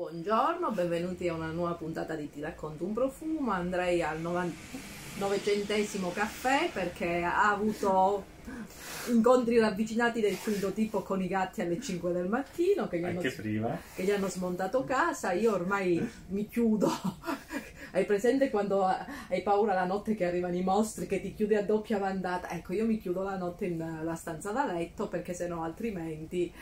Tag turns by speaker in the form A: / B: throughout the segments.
A: Buongiorno, benvenuti a una nuova puntata di Ti racconto un profumo. Andrei al novecentesimo caffè perché ha avuto incontri ravvicinati del quinto tipo con i gatti alle 5 del mattino che gli, hanno, che gli hanno smontato casa. Io ormai mi chiudo. Hai presente quando hai paura la notte che arrivano i mostri che ti chiudi a doppia mandata? Ecco, io mi chiudo la notte nella stanza da letto perché sennò altrimenti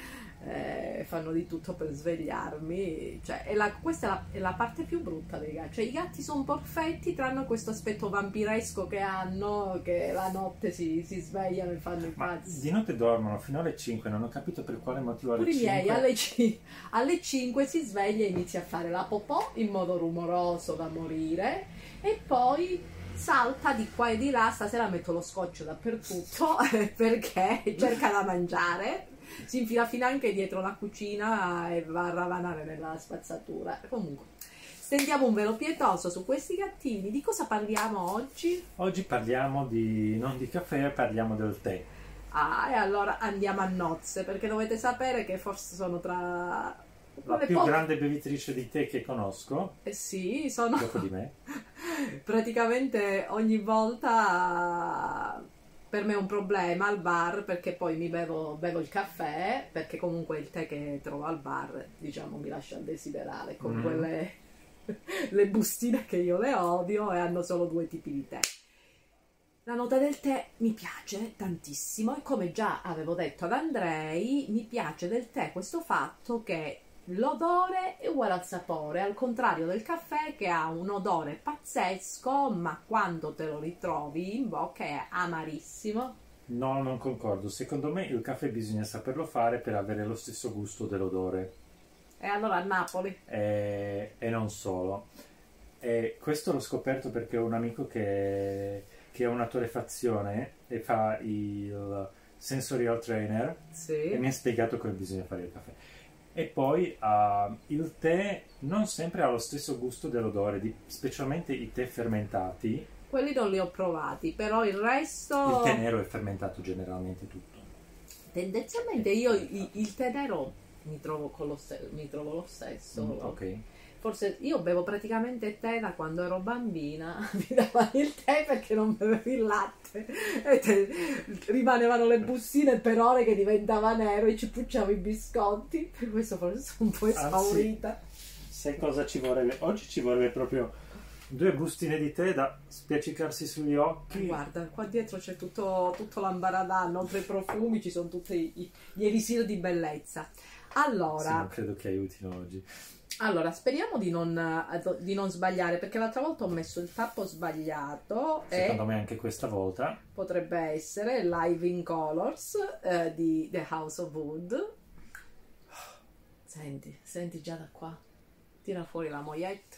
A: eh, fanno di tutto per svegliarmi. Cioè, è la- questa è la, è la parte più brutta dei gatti. Cioè, i gatti sono perfetti, tranne questo aspetto vampiresco che hanno, che la notte si, si svegliano e fanno i pazzi.
B: di notte dormono fino alle 5, non ho capito per quale motivo alle
A: Pure i
B: 5.
A: miei alle, alle 5 si sveglia e inizia a fare la popò in modo rumoroso da morire e poi salta di qua e di là, stasera metto lo scotch dappertutto perché cerca da mangiare, si infila fino anche dietro la cucina e va a ravanare nella spazzatura. Comunque, stendiamo un velo pietoso su questi gattini. Di cosa parliamo oggi?
B: Oggi parliamo di non di caffè, parliamo del tè.
A: Ah, e allora andiamo a nozze perché dovete sapere che forse sono tra...
B: La più
A: po-
B: grande bevitrice di tè che conosco,
A: Eh sì, sono
B: dopo di me.
A: praticamente ogni volta per me è un problema al bar perché poi mi bevo, bevo il caffè perché comunque il tè che trovo al bar diciamo mi lascia desiderare con
B: Mm.
A: quelle le bustine che io le odio e hanno solo due tipi di tè. La nota del tè mi piace tantissimo e come già avevo detto ad Andrei, mi piace del tè questo fatto che l'odore è uguale al sapore, al contrario del caffè che ha un odore pazzesco, ma quando te lo ritrovi in bocca è amarissimo.
B: No, non concordo. Secondo me il caffè bisogna saperlo fare per avere lo stesso gusto dell'odore.
A: E allora a Napoli,
B: E, e non solo. E questo l'ho scoperto perché ho un amico che, che ha una torrefazione e fa il sensorial trainer e
A: sì.
B: mi ha spiegato come bisogna fare il caffè. E poi ah, il tè non sempre ha lo stesso gusto dell'odore, di- specialmente i tè fermentati.
A: Quelli non li ho provati, però il resto...
B: Il tè nero è fermentato generalmente tutto.
A: Tendenzialmente io i- il tè nero mi trovo, con lo mi trovo lo stesso.
B: Mm, ok.
A: Forse io bevo praticamente tè da quando ero bambina, mi davano il tè perché non bevevo il latte e te- rimanevano le bustine per ore che diventava nero e ci pucciavo i biscotti, per questo forse sono un po'
B: Ah,
A: esaurita.
B: Sai cosa ci vorrebbe? Oggi ci vorrebbe proprio due bustine di tè da spiaccicarsi sugli occhi.
A: Guarda, qua dietro c'è tutto, tutto l'ambaradan, oltre ai profumi ci sono tutti i- gli elisir di bellezza.
B: Sì,
A: Allora,
B: non credo che aiutino oggi.
A: Allora, speriamo di non, eh, di non sbagliare, perché l'altra volta ho messo il tappo sbagliato
B: Secondo me anche questa volta.
A: potrebbe essere Live in Colors eh, di The House of Wood. Senti, senti già da qua. Tira fuori la mogliette.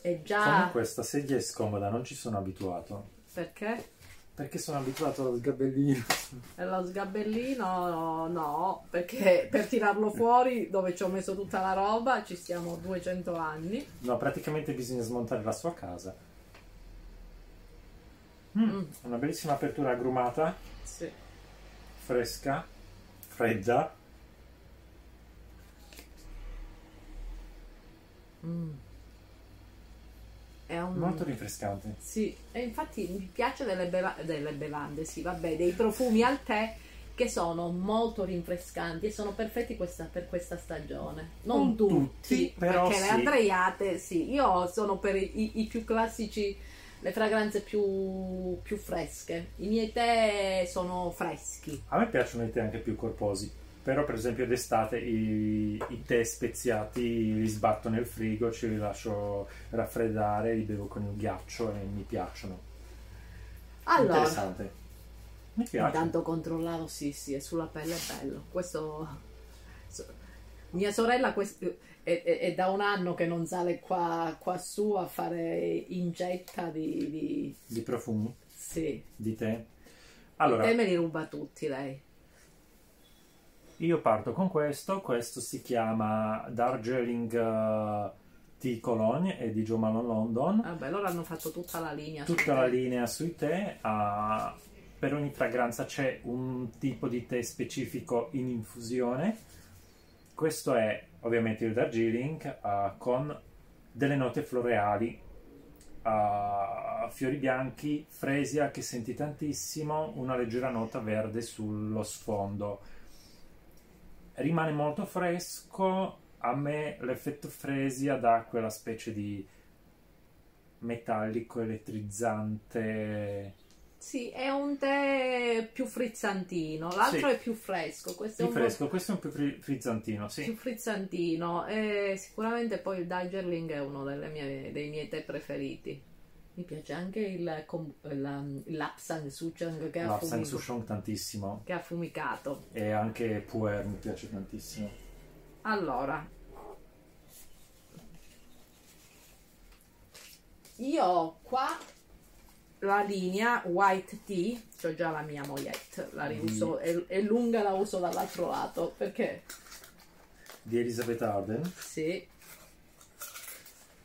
A: E già...
B: Comunque questa sedia è scomoda, non ci sono abituato.
A: Perché?
B: Perché sono abituato allo sgabellino.
A: E lo sgabellino no, perché per tirarlo fuori dove ci ho messo tutta la roba ci stiamo 200 anni.
B: No, praticamente bisogna smontare la sua casa. Mm,
A: Mm.
B: Una bellissima apertura agrumata,
A: Sì.
B: fresca, fredda.
A: Mm. È un...
B: Molto rinfrescante.
A: Sì, e infatti mi piace delle, beva- delle bevande, sì, vabbè, dei profumi al tè che sono molto rinfrescanti e sono perfetti questa- per questa stagione. Non
B: Non
A: tutti,
B: tutti, però
A: perché le
B: sì.
A: andreiate, sì, io sono per i, i più classici, le fragranze più, più fresche. I miei tè sono freschi.
B: A me piacciono i tè anche più corposi. Però, per esempio, d'estate i, i tè speziati li sbatto nel frigo, ce li lascio raffreddare, li bevo con il ghiaccio e mi piacciono.
A: Allora,
B: Interessante. Mi piace.
A: Intanto controllavo, sì, sì, è sulla pelle è bello. Questo. Mia sorella quest- è, è- è da un anno che non sale qua, qua su a fare ingetta di. di-
B: Di profumi,
A: Sì.
B: di tè. Allora,
A: Te me li ruba tutti lei.
B: Io parto con questo. Questo si chiama Darjeeling eh, Tea Cologne, è di Joe Malone London.
A: Vabbè, loro hanno fatto tutta la linea.
B: Tutta la
A: tè.
B: linea sui tè. ah, per ogni fragranza c'è un tipo di tè specifico in infusione questo è ovviamente il Darjeeling uh, con delle note floreali, uh, fiori bianchi, fresia che senti tantissimo, una leggera nota verde sullo sfondo. Rimane molto fresco, a me l'effetto fresia dà quella specie di metallico elettrizzante
A: sì, è un tè più frizzantino, l'altro
B: Sì.
A: è più fresco, questo è
B: Più
A: un po'
B: fresco, questo è un più fri- frizzantino, sì.
A: più frizzantino e sicuramente poi il Darjeeling è uno delle mie- dei miei tè preferiti. Mi piace anche il, il Lapsang Souchong che, ha
B: La Sang
A: affumi-
B: Souchong tantissimo.
A: Che ha affumicato.
B: e anche Puer mi piace tantissimo.
A: Allora, io ho qua la linea White Tea, ho già la mia mogliette, la riuso, è, è lunga, la uso dall'altro lato. Perché?
B: Di Elizabeth Arden.
A: sì,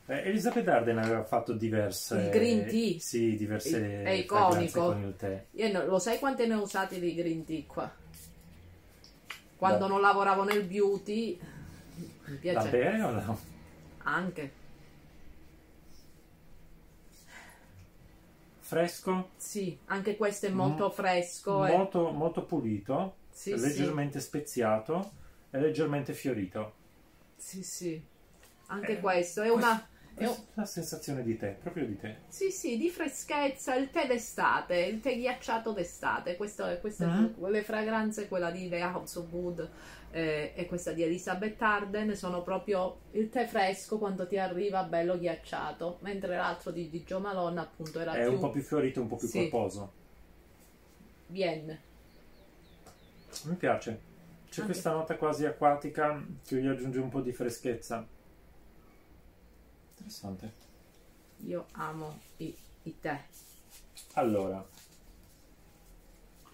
B: Eh, Elizabeth Arden aveva fatto diverse...
A: Il green tea.
B: Sì, diverse
A: È- è iconico.
B: con il tè.
A: io no- lo sai quante ne ho usati di green tea qua? Quando
B: Da-
A: non lavoravo nel beauty, mi
B: Da
A: piace
B: bere o no?
A: anche.
B: Fresco,
A: Sì, anche questo è molto
B: Mm,
A: fresco. e-
B: molto, molto pulito,
A: Sì, sì.
B: leggermente speziato e leggermente fiorito.
A: Sì, sì. Anche
B: Eh,
A: questo è una...
B: Questa la sensazione di tè, proprio di tè.
A: Sì, sì, di freschezza, il tè d'estate, il tè ghiacciato d'estate, questo è, queste
B: Mhm.
A: le fragranze, quella di The House of Wood eh, e questa di Elizabeth Arden sono proprio il tè fresco quando ti arriva bello ghiacciato, mentre l'altro di, di Joe Malone appunto era
B: È
A: più
B: un po' più fiorito, un po' più
A: Sì.
B: corposo.
A: bien.
B: Mi piace. C'è
A: Anche-
B: questa nota quasi acquatica che gli aggiunge un po' di freschezza. Interessante.
A: Io amo i, i tè.
B: Allora,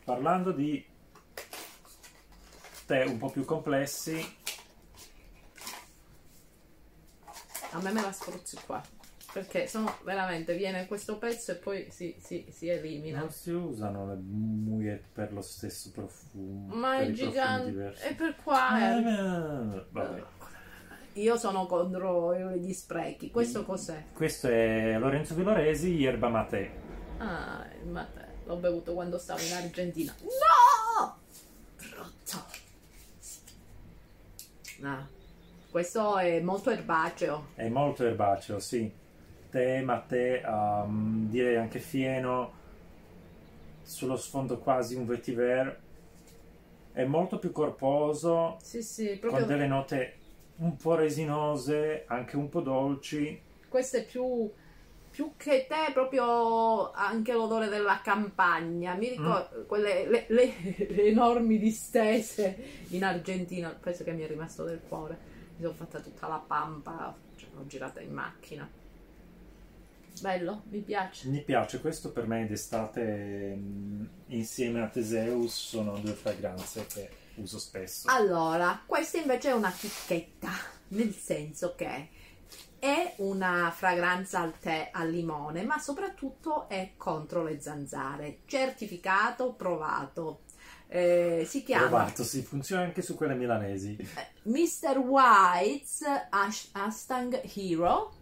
B: parlando di tè un po' più complessi,
A: A me me la spruzzi qua, perché sono veramente, viene questo pezzo e poi si, si, si elimina.
B: non si usano le mouillette per lo stesso profumo.
A: Ma è gigante, e per qua... è-
B: Eh.
A: Io sono contro gli sprechi. Questo
B: Mm.
A: cos'è?
B: Questo è Lorenzo Villoresi, Yerba Mate.
A: Ah, il mate. L'ho bevuto quando stavo in Argentina. No! Brutto. No. Questo è molto erbaceo.
B: È molto erbaceo, sì. Tè, mate, um, direi anche fieno, sullo sfondo quasi un vetiver. È molto più corposo,
A: Sì, sì,
B: con
A: proprio.
B: delle note un po' resinose, anche un po' dolci.
A: Questo è più. Più che te, proprio anche l'odore della campagna. Mi ricordo
B: Mm.
A: quelle le, le- le enormi distese in Argentina. Penso che mi è rimasto del cuore. Mi sono fatta tutta la pampa. Cioè, l'ho girata in macchina. Bello, mi piace.
B: Mi piace, questo per me d'estate mm, insieme a Teseus sono due fragranze che uso spesso.
A: Allora, questa invece è una chicchetta, nel senso che è una fragranza al tè al limone, ma soprattutto è contro le zanzare. Certificato, provato. Eh, si chiama
B: Provato, sì, funziona anche su quelle milanesi.
A: Mr. White's Ash- Hero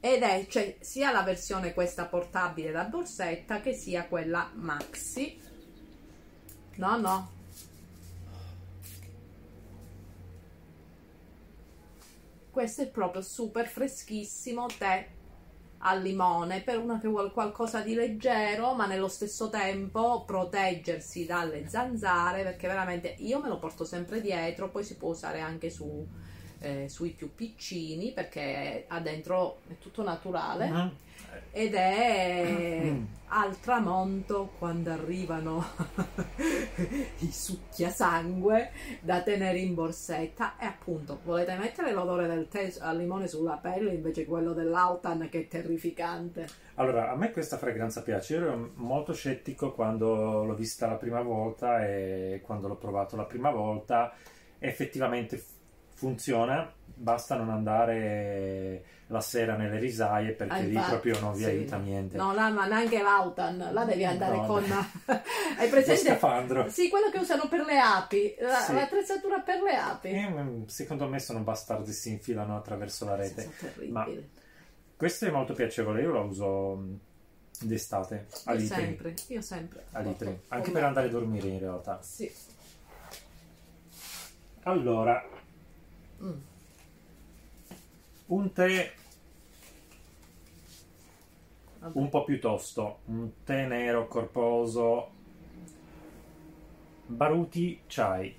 A: ed è cioè, sia la versione questa portabile da borsetta che sia quella maxi. No, no. Questo è proprio super freschissimo tè al limone per una che vuole qualcosa di leggero, ma nello stesso tempo proteggersi dalle zanzare, perché veramente io me lo porto sempre dietro, poi si può usare anche su, eh, sui più piccini, perché ha dentro è tutto naturale
B: Mhm.
A: ed è al tramonto quando arrivano i succhiasangue da tenere in borsetta e appunto volete mettere l'odore del tè al limone sulla pelle invece quello dell'autan che è terrificante
B: Allora, a me questa fragranza piace. Io ero molto scettico quando l'ho vista la prima volta e quando l'ho provato la prima volta. Effettivamente funziona, basta non andare la sera nelle risaie perché
A: Ah,
B: lì proprio non vi
A: sì.
B: aiuta niente.
A: No, là, ma neanche l'autan, là devi andare
B: No,
A: con... Hai
B: Lo
A: presente?
B: scafandro.
A: Sì, quello che usano per le api, la-
B: Sì.
A: l'attrezzatura per le api.
B: Eh, mm, secondo me sono bastardi si infilano attraverso la rete.
A: Terribili.
B: Ma questo è molto piacevole, io lo uso mm, d'estate a
A: Io
B: litri.
A: sempre, io sempre.
B: A litri.
A: Con
B: Anche per andare a dormire in realtà.
A: Sì.
B: Allora,
A: Mm.
B: un tè un po' più tosto, un tè nero corposo, Baruti Chai.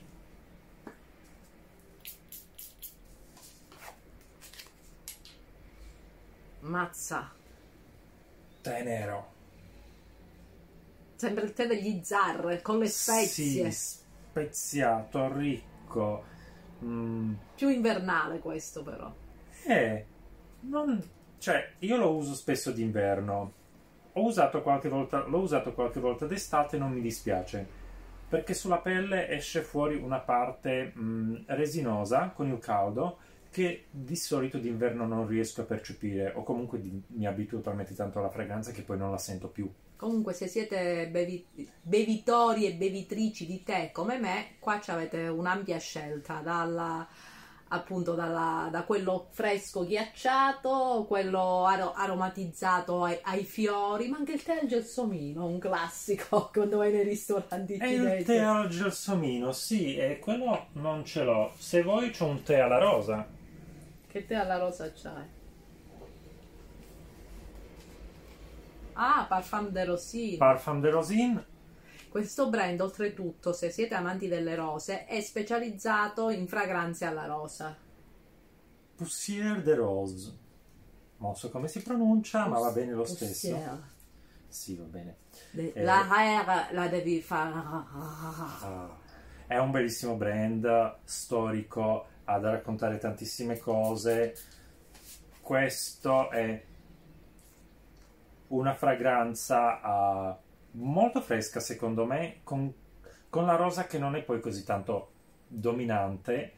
A: Mazza.
B: Tè nero.
A: Sembra il tè degli zar con le spezie.
B: Sì, speziato, ricco. Mm,
A: Più invernale questo però.
B: eh, non, cioè, io lo uso spesso d'inverno. Ho usato qualche volta, l'ho usato qualche volta d'estate e non mi dispiace. Perché sulla pelle esce fuori una parte mm, resinosa con il caldo che di solito d'inverno non riesco a percepire o comunque di- mi abituo talmente tanto alla fragranza che poi non la sento più.
A: Comunque se siete bevi- bevitori e bevitrici di tè come me, qua avete un'ampia scelta dalla appunto dalla- da quello fresco ghiacciato, quello aro- aromatizzato ai, ai fiori, ma anche il tè al gelsomino, un classico quando vai nei ristoranti
B: E il
A: cinesi.
B: tè al gelsomino, sì, e quello non ce l'ho. Se vuoi c'ho un tè alla rosa.
A: Che tè alla rosa c'hai? Ah, Parfum de Rosine.
B: Parfum de Rosine,
A: Questo brand, oltretutto, se siete amanti delle rose, è specializzato in fragranze alla rosa.
B: Poussière de Rose. Non so come si pronuncia, ma va bene lo stesso.
A: Poussière.
B: Sì, va bene.
A: De-
B: Eh.
A: La R la devi fare.
B: Ah, è un bellissimo brand storico, ha da raccontare tantissime cose. Questo è una fragranza ah, molto fresca, secondo me, con, con la rosa che non è poi così tanto dominante,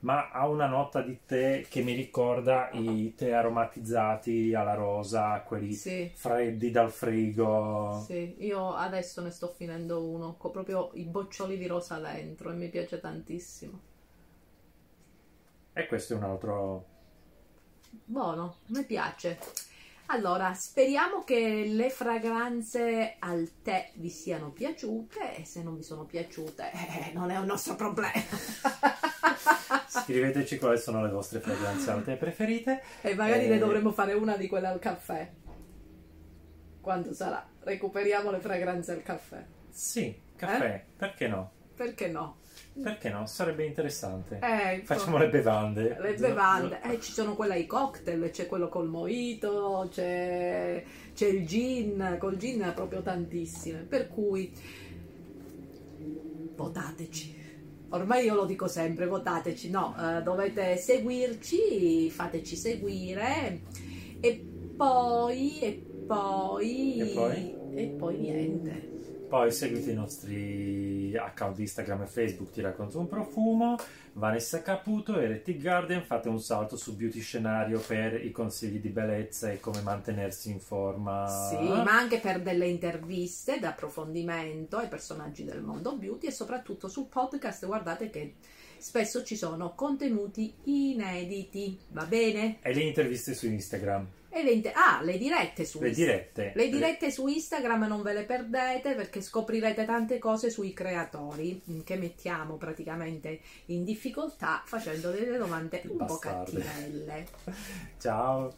B: ma ha una nota di tè che mi ricorda i tè aromatizzati alla rosa, quelli
A: Sì,
B: freddi dal frigo.
A: sì, io adesso ne sto finendo uno con proprio i boccioli di rosa dentro e mi piace tantissimo.
B: E questo è un altro
A: Buono, mi piace. Allora, speriamo che le fragranze al tè vi siano piaciute e se non vi sono piaciute eh, non è un nostro problema.
B: Scriveteci quali sono le vostre fragranze al tè preferite.
A: e magari
B: Eh.
A: ne dovremmo fare una di quelle al caffè. Quando sarà? Recuperiamo le fragranze al caffè.
B: Sì, caffè, perché no?
A: Perché no?
B: Perché no? Sarebbe interessante.
A: Eh,
B: Facciamo le bevande.
A: Le bevande, eh, ci sono quelle ai cocktail, c'è quello col mojito, c'è, c'è il gin, col gin proprio tantissime, per cui votateci. Ormai io lo dico sempre, votateci, no, eh, dovete seguirci, fateci seguire e poi, e poi,
B: E poi?
A: e poi niente.
B: Poi seguite i nostri account Instagram e Facebook, ti racconto un profumo, Vanessa Caputo e Retty Garden, fate un salto su Beauty Scenario per i consigli di bellezza e come mantenersi in forma.
A: Sì, ma anche per delle interviste d'approfondimento ai personaggi del mondo beauty e soprattutto sul podcast guardate che spesso ci sono contenuti inediti, va bene?
B: E le interviste su Instagram,
A: E le, inter- ah, le dirette su
B: le
A: Instagram.
B: dirette.
A: Le dirette su Instagram non ve le perdete perché scoprirete tante cose sui creatori mm, che mettiamo praticamente in difficoltà facendo delle domande un po'
B: Bastarde.
A: cattivelle.
B: Ciao.